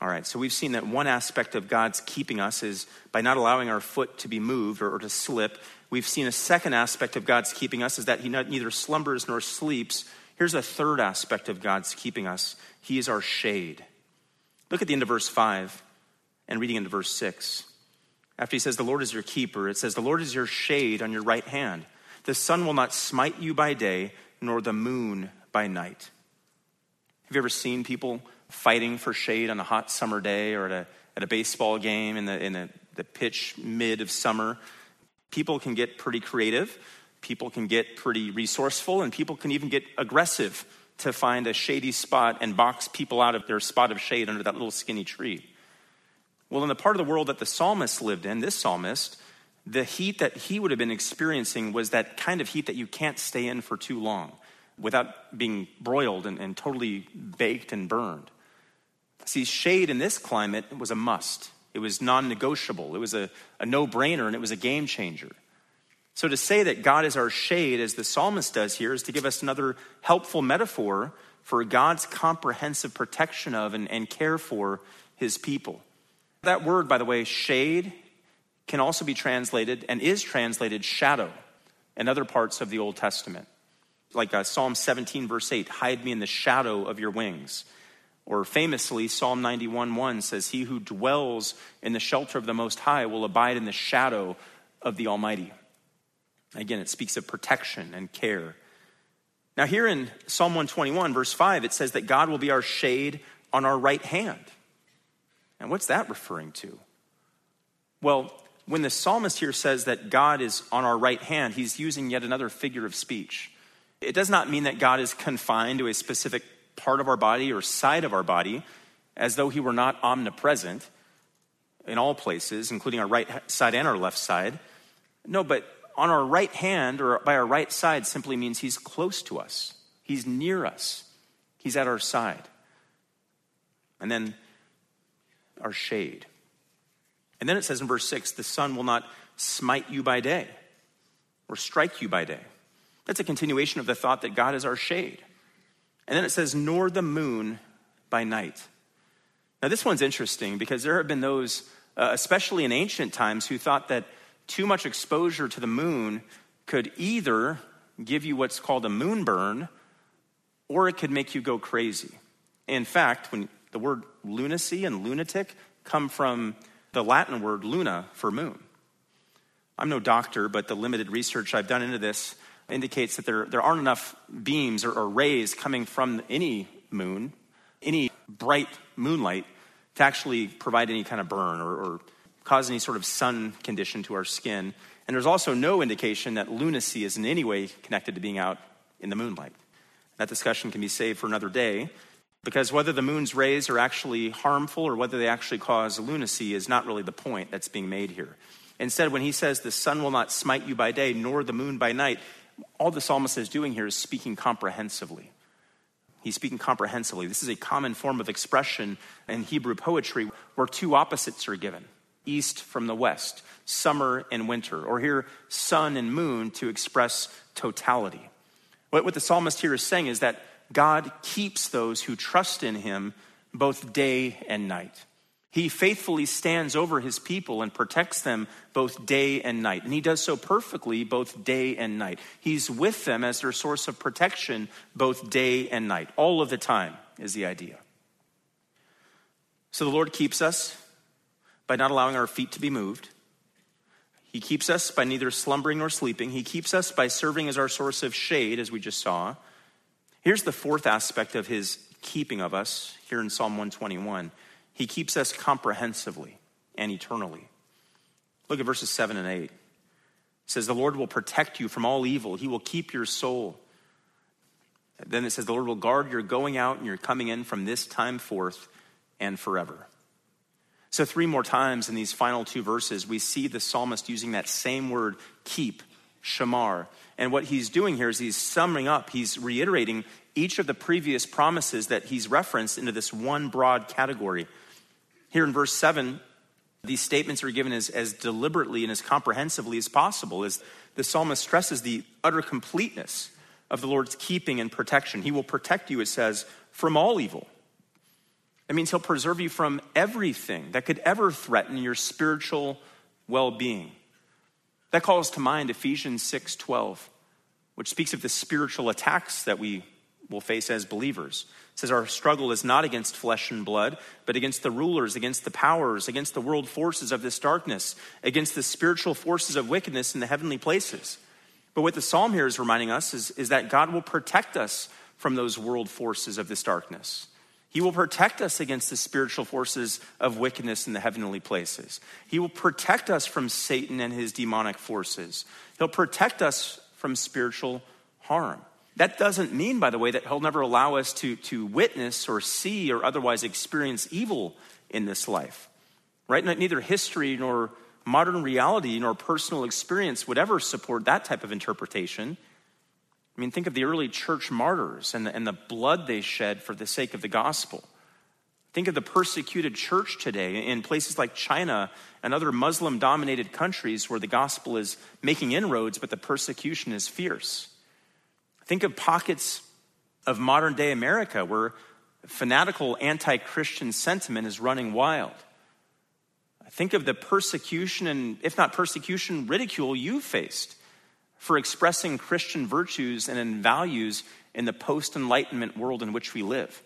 All right, so we've seen that one aspect of God's keeping us is by not allowing our foot to be moved or, or to slip. We've seen a second aspect of God's keeping us is that He neither slumbers nor sleeps. Here's a third aspect of God's keeping us He is our shade. Look at the end of verse 5 and reading into verse 6. After he says, The Lord is your keeper, it says, The Lord is your shade on your right hand. The sun will not smite you by day, nor the moon by night. Have you ever seen people fighting for shade on a hot summer day or at a, at a baseball game in, the, in the, the pitch mid of summer? People can get pretty creative, people can get pretty resourceful, and people can even get aggressive to find a shady spot and box people out of their spot of shade under that little skinny tree. Well, in the part of the world that the psalmist lived in, this psalmist, the heat that he would have been experiencing was that kind of heat that you can't stay in for too long without being broiled and, and totally baked and burned. See, shade in this climate was a must. It was non negotiable. It was a, a no brainer and it was a game changer. So, to say that God is our shade, as the psalmist does here, is to give us another helpful metaphor for God's comprehensive protection of and, and care for his people. That word, by the way, shade, can also be translated and is translated shadow in other parts of the Old Testament. Like uh, Psalm 17, verse 8, hide me in the shadow of your wings. Or famously, Psalm 91 1 says, He who dwells in the shelter of the Most High will abide in the shadow of the Almighty. Again, it speaks of protection and care. Now, here in Psalm 121, verse 5, it says that God will be our shade on our right hand. And what's that referring to? Well, when the psalmist here says that God is on our right hand, he's using yet another figure of speech. It does not mean that God is confined to a specific part of our body or side of our body, as though he were not omnipresent in all places, including our right side and our left side. No, but on our right hand or by our right side simply means he's close to us, he's near us, he's at our side. And then our shade. And then it says in verse 6 the sun will not smite you by day or strike you by day. That's a continuation of the thought that God is our shade. And then it says, nor the moon by night. Now, this one's interesting because there have been those, uh, especially in ancient times, who thought that too much exposure to the moon could either give you what's called a moonburn or it could make you go crazy. In fact, when the word lunacy and lunatic come from the Latin word luna for moon. I'm no doctor, but the limited research I've done into this indicates that there, there aren't enough beams or, or rays coming from any moon, any bright moonlight, to actually provide any kind of burn or, or cause any sort of sun condition to our skin. And there's also no indication that lunacy is in any way connected to being out in the moonlight. That discussion can be saved for another day because whether the moon's rays are actually harmful or whether they actually cause lunacy is not really the point that's being made here. Instead, when he says the sun will not smite you by day nor the moon by night, all the psalmist is doing here is speaking comprehensively. He's speaking comprehensively. This is a common form of expression in Hebrew poetry where two opposites are given east from the west, summer and winter, or here, sun and moon to express totality. What, the psalmist here is saying is that God keeps those who trust in him both day and night. He faithfully stands over his people and protects them both day and night. And he does so perfectly both day and night. He's with them as their source of protection both day and night. All of the time is the idea. So the Lord keeps us by not allowing our feet to be moved. He keeps us by neither slumbering nor sleeping. He keeps us by serving as our source of shade, as we just saw. Here's the fourth aspect of his keeping of us here in Psalm 121 He keeps us comprehensively and eternally. Look at verses 7 and 8. It says, The Lord will protect you from all evil, He will keep your soul. Then it says, The Lord will guard your going out and your coming in from this time forth and forever. So, three more times in these final two verses, we see the psalmist using that same word, keep, shamar. And what he's doing here is he's summing up, he's reiterating each of the previous promises that he's referenced into this one broad category. Here in verse 7, these statements are given as, as deliberately and as comprehensively as possible, as the psalmist stresses the utter completeness of the Lord's keeping and protection. He will protect you, it says, from all evil. That means he'll preserve you from everything that could ever threaten your spiritual well being. That calls to mind Ephesians 6:12, which speaks of the spiritual attacks that we will face as believers. It says our struggle is not against flesh and blood, but against the rulers, against the powers, against the world forces of this darkness, against the spiritual forces of wickedness in the heavenly places. But what the psalm here is reminding us is, is that God will protect us from those world forces of this darkness. He will protect us against the spiritual forces of wickedness in the heavenly places. He will protect us from Satan and his demonic forces. He'll protect us from spiritual harm. That doesn't mean, by the way, that he'll never allow us to, to witness or see or otherwise experience evil in this life. Right? Neither history nor modern reality nor personal experience would ever support that type of interpretation. I mean, think of the early church martyrs and the, and the blood they shed for the sake of the gospel. Think of the persecuted church today in places like China and other Muslim dominated countries where the gospel is making inroads, but the persecution is fierce. Think of pockets of modern day America where fanatical anti Christian sentiment is running wild. Think of the persecution and, if not persecution, ridicule you faced for expressing Christian virtues and values in the post Enlightenment world in which we live.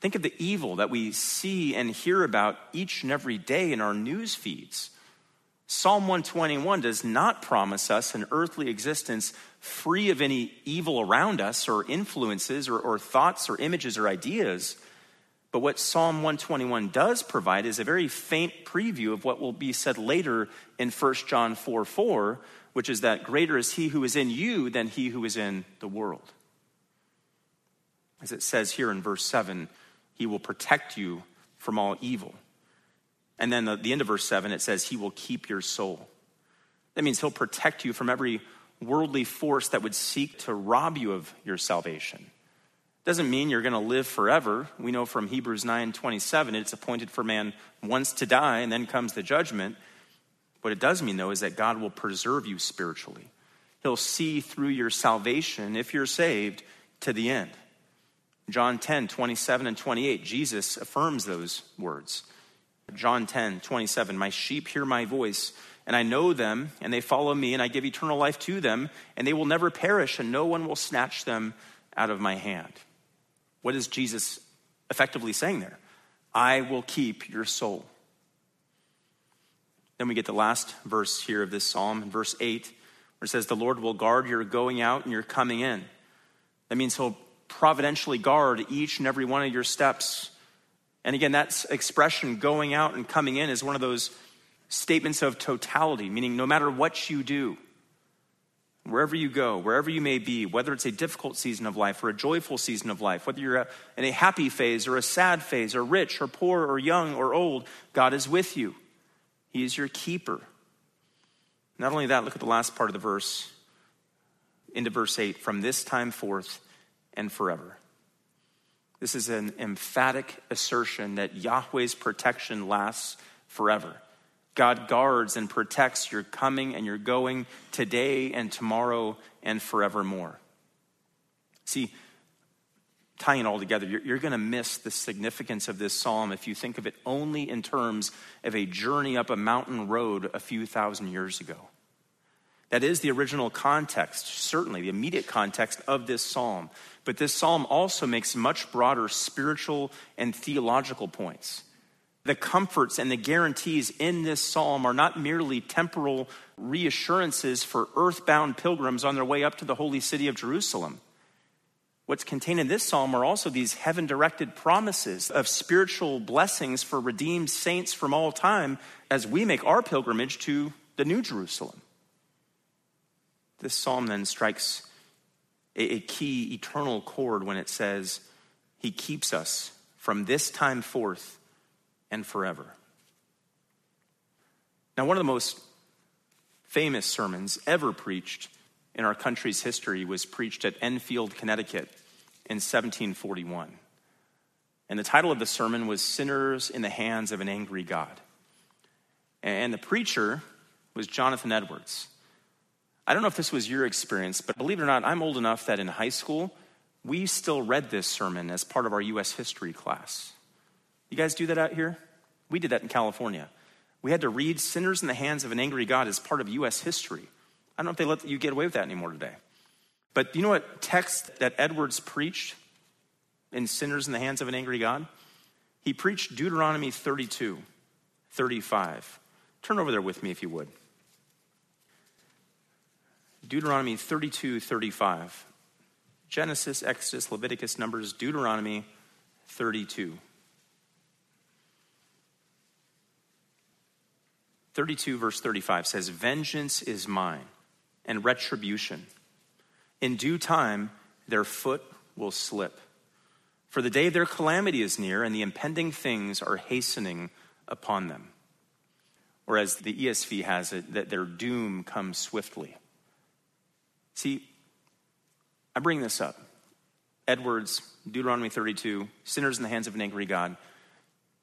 Think of the evil that we see and hear about each and every day in our news feeds. Psalm 121 does not promise us an earthly existence free of any evil around us or influences or, or, thoughts or images or ideas. But what Psalm 121 does provide is a very faint preview of what will be said later in 1 John 4 4, which is that greater is he who is in you than he who is in the world. As it says here in verse 7, he will protect you from all evil. And then at the end of verse 7, it says, He will keep your soul. That means He'll protect you from every worldly force that would seek to rob you of your salvation. Doesn't mean you're going to live forever. We know from Hebrews 9 27, it's appointed for man once to die, and then comes the judgment. What it does mean, though, is that God will preserve you spiritually. He'll see through your salvation, if you're saved, to the end. John 10, 27 and 28, Jesus affirms those words. John 10, 27, My sheep hear my voice, and I know them, and they follow me, and I give eternal life to them, and they will never perish, and no one will snatch them out of my hand. What is Jesus effectively saying there? I will keep your soul. Then we get the last verse here of this psalm, verse 8, where it says, The Lord will guard your going out and your coming in. That means he'll providentially guard each and every one of your steps. And again, that expression, going out and coming in, is one of those statements of totality, meaning no matter what you do, wherever you go, wherever you may be, whether it's a difficult season of life or a joyful season of life, whether you're in a happy phase or a sad phase, or rich or poor or young or old, God is with you. He is your keeper. Not only that, look at the last part of the verse, into verse 8 from this time forth and forever. This is an emphatic assertion that Yahweh's protection lasts forever. God guards and protects your coming and your going today and tomorrow and forevermore. See, tying it all together, you're, you're going to miss the significance of this psalm if you think of it only in terms of a journey up a mountain road a few thousand years ago. That is the original context, certainly the immediate context of this psalm. But this psalm also makes much broader spiritual and theological points the comforts and the guarantees in this psalm are not merely temporal reassurances for earthbound pilgrims on their way up to the holy city of Jerusalem. What's contained in this psalm are also these heaven directed promises of spiritual blessings for redeemed saints from all time as we make our pilgrimage to the New Jerusalem. This psalm then strikes a, a key eternal chord when it says, He keeps us from this time forth and forever. Now, one of the most famous sermons ever preached in our country's history was preached at Enfield, Connecticut in 1741. And the title of the sermon was Sinners in the Hands of an Angry God. And the preacher was Jonathan Edwards. I don't know if this was your experience, but believe it or not, I'm old enough that in high school, we still read this sermon as part of our U.S. history class. You guys do that out here? We did that in California. We had to read Sinners in the Hands of an Angry God as part of U.S. history. I don't know if they let you get away with that anymore today. But you know what text that Edwards preached in Sinners in the Hands of an Angry God? He preached Deuteronomy 32, 35. Turn over there with me if you would. Deuteronomy 32, 35. Genesis, Exodus, Leviticus, Numbers, Deuteronomy 32. 32, verse 35 says, Vengeance is mine and retribution. In due time, their foot will slip. For the day of their calamity is near, and the impending things are hastening upon them. Or as the ESV has it, that their doom comes swiftly. See, I bring this up. Edwards, Deuteronomy 32, sinners in the hands of an angry God.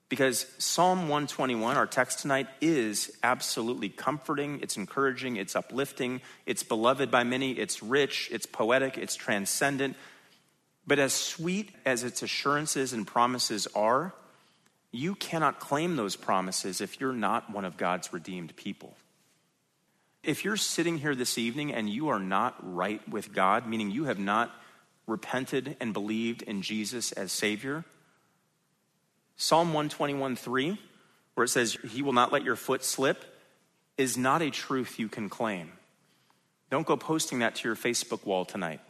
Because Psalm 121, our text tonight, is absolutely comforting, it's encouraging, it's uplifting, it's beloved by many, it's rich, it's poetic, it's transcendent. But as sweet as its assurances and promises are, you cannot claim those promises if you're not one of God's redeemed people. If you're sitting here this evening and you are not right with God, meaning you have not repented and believed in Jesus as Savior, Psalm 121 3, where it says, He will not let your foot slip, is not a truth you can claim. Don't go posting that to your Facebook wall tonight.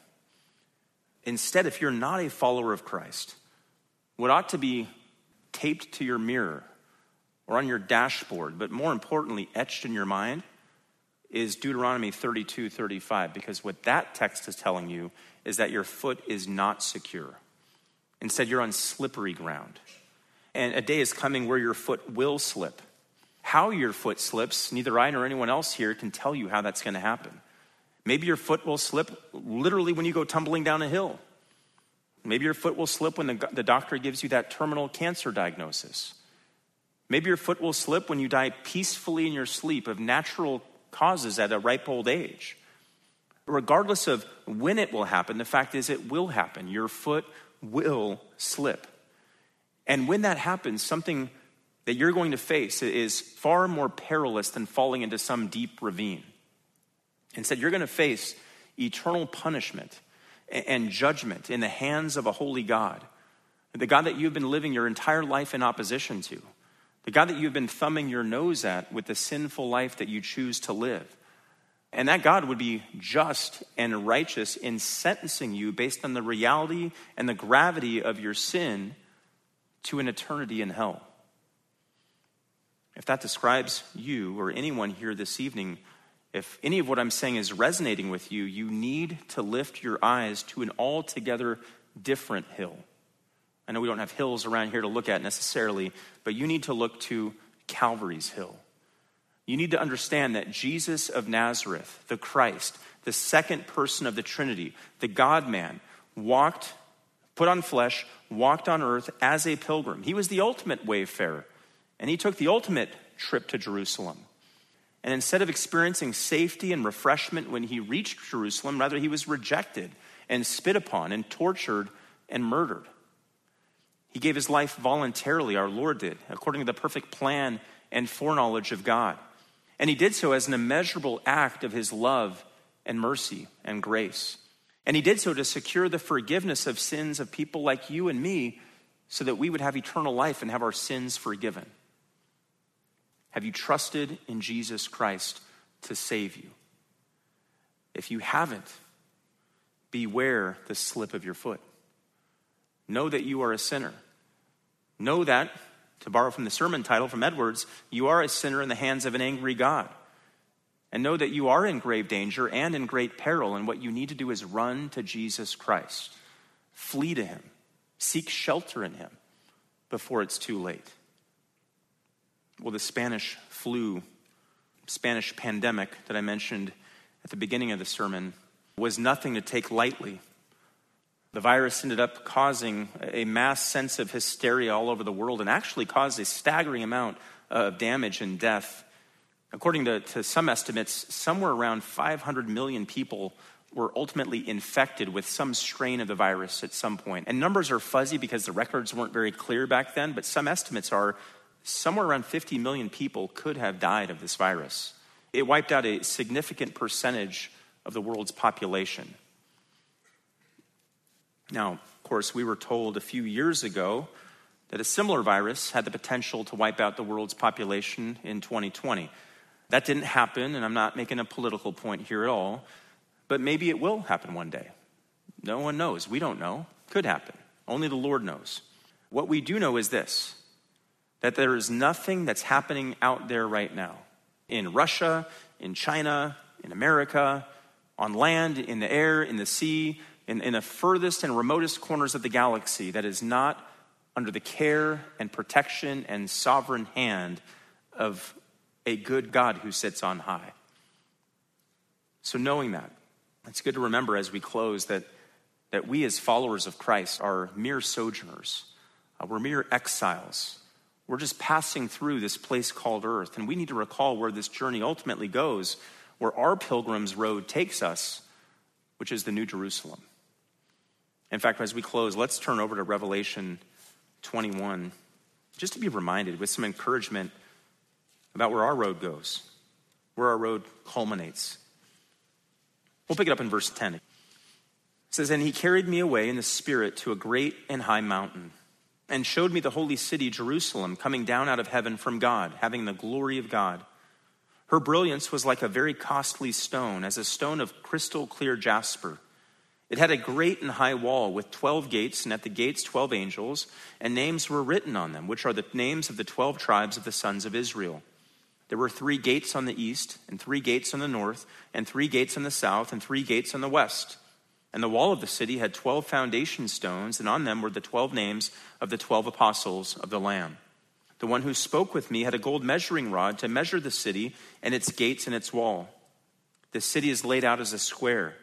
Instead, if you're not a follower of Christ, what ought to be taped to your mirror or on your dashboard, but more importantly, etched in your mind, is Deuteronomy 32 35, because what that text is telling you is that your foot is not secure. Instead, you're on slippery ground and a day is coming where your foot will slip. How your foot slips, neither I nor anyone else here can tell you how that's going to happen. Maybe your foot will slip literally when you go tumbling down a hill. Maybe your foot will slip when the, the doctor gives you that terminal cancer diagnosis. Maybe your foot will slip when you die peacefully in your sleep of natural causes at a ripe old age. regardless of when it will happen, the fact is it will happen. Your foot will slip. And when that happens, something that you're going to face is far more perilous than falling into some deep ravine. Instead, you're going to face eternal punishment and judgment in the hands of a holy God, the God that you've been living your entire life in opposition to, the God that you've been thumbing your nose at with the sinful life that you choose to live. And that God would be just and righteous in sentencing you based on the reality and the gravity of your sin to an eternity in hell. If that describes you or anyone here this evening, if any of what I'm saying is resonating with you, you need to lift your eyes to an altogether different hill. I know we don't have hills around here to look at necessarily, but you need to look to Calvary's hill. You need to understand that Jesus of Nazareth, the Christ, the second person of the Trinity, the God man, walked, put on flesh, walked on earth as a pilgrim. He was the ultimate wayfarer, and he took the ultimate trip to Jerusalem. And instead of experiencing safety and refreshment when he reached Jerusalem, rather he was rejected and spit upon and tortured and murdered. He gave his life voluntarily, our Lord did, according to the perfect plan and foreknowledge of God. And he did so as an immeasurable act of his love and mercy and grace. And he did so to secure the forgiveness of sins of people like you and me so that we would have eternal life and have our sins forgiven. Have you trusted in Jesus Christ to save you? If you haven't, beware the slip of your foot. Know that you are a sinner. Know that to borrow from the sermon title from Edwards, you are a sinner in the hands of an angry God. And know that you are in grave danger and in great peril, and what you need to do is run to Jesus Christ. Flee to him. Seek shelter in him before it's too late. Well, the Spanish flu, Spanish pandemic that I mentioned at the beginning of the sermon was nothing to take lightly. The virus ended up causing a mass sense of hysteria all over the world and actually caused a staggering amount of damage and death. According to, to some estimates, somewhere around 500 million people were ultimately infected with some strain of the virus at some point. And numbers are fuzzy because the records weren't very clear back then, but some estimates are somewhere around 50 million people could have died of this virus. It wiped out a significant percentage of the world's population. Now, of course, we were told a few years ago that a similar virus had the potential to wipe out the world's population in 2020. That didn't happen, and I'm not making a political point here at all, but maybe it will happen one day. No one knows. We don't know. Could happen. Only the Lord knows. What we do know is this that there is nothing that's happening out there right now in Russia, in China, in America, on land, in the air, in the sea, in, in the furthest and remotest corners of the galaxy that is not under the care and protection and sovereign hand of a good God who sits on high. So, knowing that, it's good to remember as we close that, that we, as followers of Christ, are mere sojourners. Uh, we're mere exiles. We're just passing through this place called earth, and we need to recall where this journey ultimately goes, where our pilgrim's road takes us, which is the New Jerusalem. In fact, as we close, let's turn over to Revelation 21 just to be reminded with some encouragement about where our road goes, where our road culminates. We'll pick it up in verse 10. It says, And he carried me away in the Spirit to a great and high mountain, and showed me the holy city, Jerusalem, coming down out of heaven from God, having the glory of God. Her brilliance was like a very costly stone, as a stone of crystal clear jasper it had a great and high wall with 12 gates, and at the gates 12 angels, and names were written on them, which are the names of the 12 tribes of the sons of Israel. There were three gates on the east, and three gates on the north, and three gates on the south, and three gates on the west. And the wall of the city had 12 foundation stones, and on them were the 12 names of the 12 apostles of the Lamb. The one who spoke with me had a gold measuring rod to measure the city and its gates and its wall. The city is laid out as a square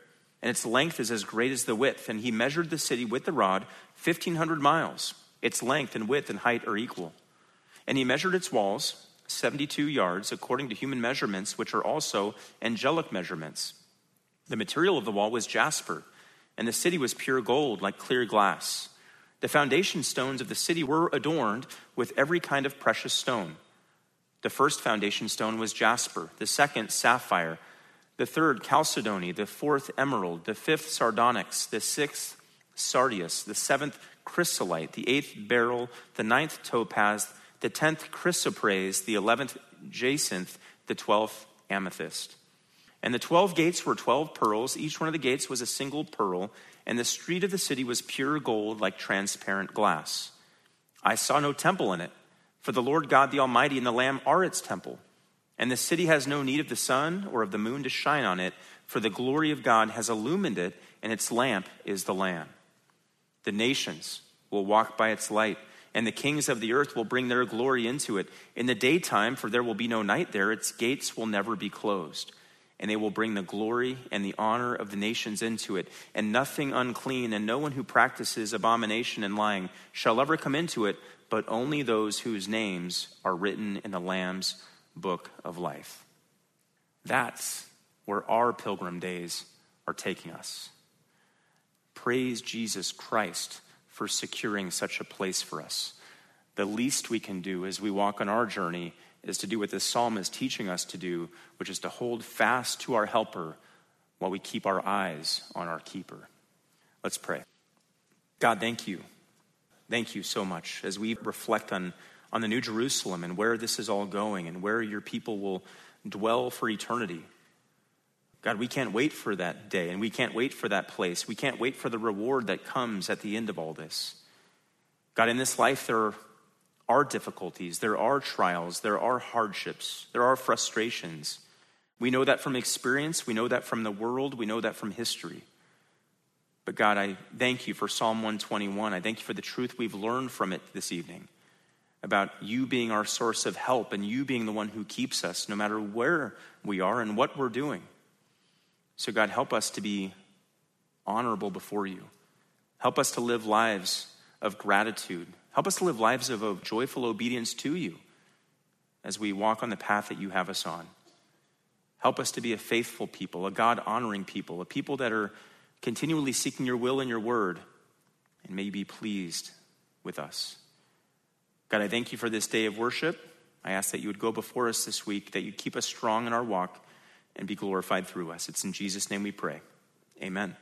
and its length is as great as the width. And he measured the city with the rod, 1,500 miles. Its length and width and height are equal. And he measured its walls, 72 yards, according to human measurements, which are also angelic measurements. The material of the wall was jasper, and the city was pure gold, like clear glass. The foundation stones of the city were adorned with every kind of precious stone. The first foundation stone was jasper, the second, sapphire, the third, chalcedony, the fourth, emerald, the fifth, sardonyx, the sixth, sardius, the seventh, chrysolite, the eighth, beryl, the ninth, topaz, the tenth, chrysoprase, the eleventh, jacinth, the twelfth, amethyst. And the twelve gates were twelve pearls. Each one of the gates was a single pearl, and the street of the city was pure gold like transparent glass. I saw no temple in it, for the Lord God the Almighty and the Lamb are its temple. And the city has no need of the sun or of the moon to shine on it, for the glory of God has illumined it, and its lamp is the Lamb. The nations will walk by its light, and the kings of the earth will bring their glory into it. In the daytime, for there will be no night there, its gates will never be closed and they will bring the glory and the honor of the nations into it. And nothing unclean and no one who practices abomination and lying shall ever come into it, but only those whose names are written in the Lamb's book of life. That's where our pilgrim days are taking us. Praise Jesus Christ for securing such a place for us. The least we can do as we walk on our journey is to do what this psalm is teaching us to do, which is to hold fast to our helper while we keep our eyes on our keeper. Let's pray. God, thank you. Thank you so much as we reflect on, on the New Jerusalem and where this is all going and where your people will dwell for eternity. God, we can't wait for that day and we can't wait for that place. We can't wait for the reward that comes at the end of all this. God, in this life, there are difficulties, there are trials, there are hardships, there are frustrations. We know that from experience, we know that from the world, we know that from history. But God, I thank you for Psalm 121. I thank you for the truth we've learned from it this evening about you being our source of help and you being the one who keeps us no matter where we are and what we're doing. So, God, help us to be honorable before you. Help us to live lives of gratitude, Help us to live lives of, joyful obedience to you as we walk on the path that you have us on. Help us to be a faithful people, a God honoring people, a people that are continually seeking your will and your word, and may be pleased with us. God, I thank you for this day of worship. I ask that you would go before us this week, that you'd keep us strong in our walk and be glorified through us. It's in Jesus' name we pray. Amen.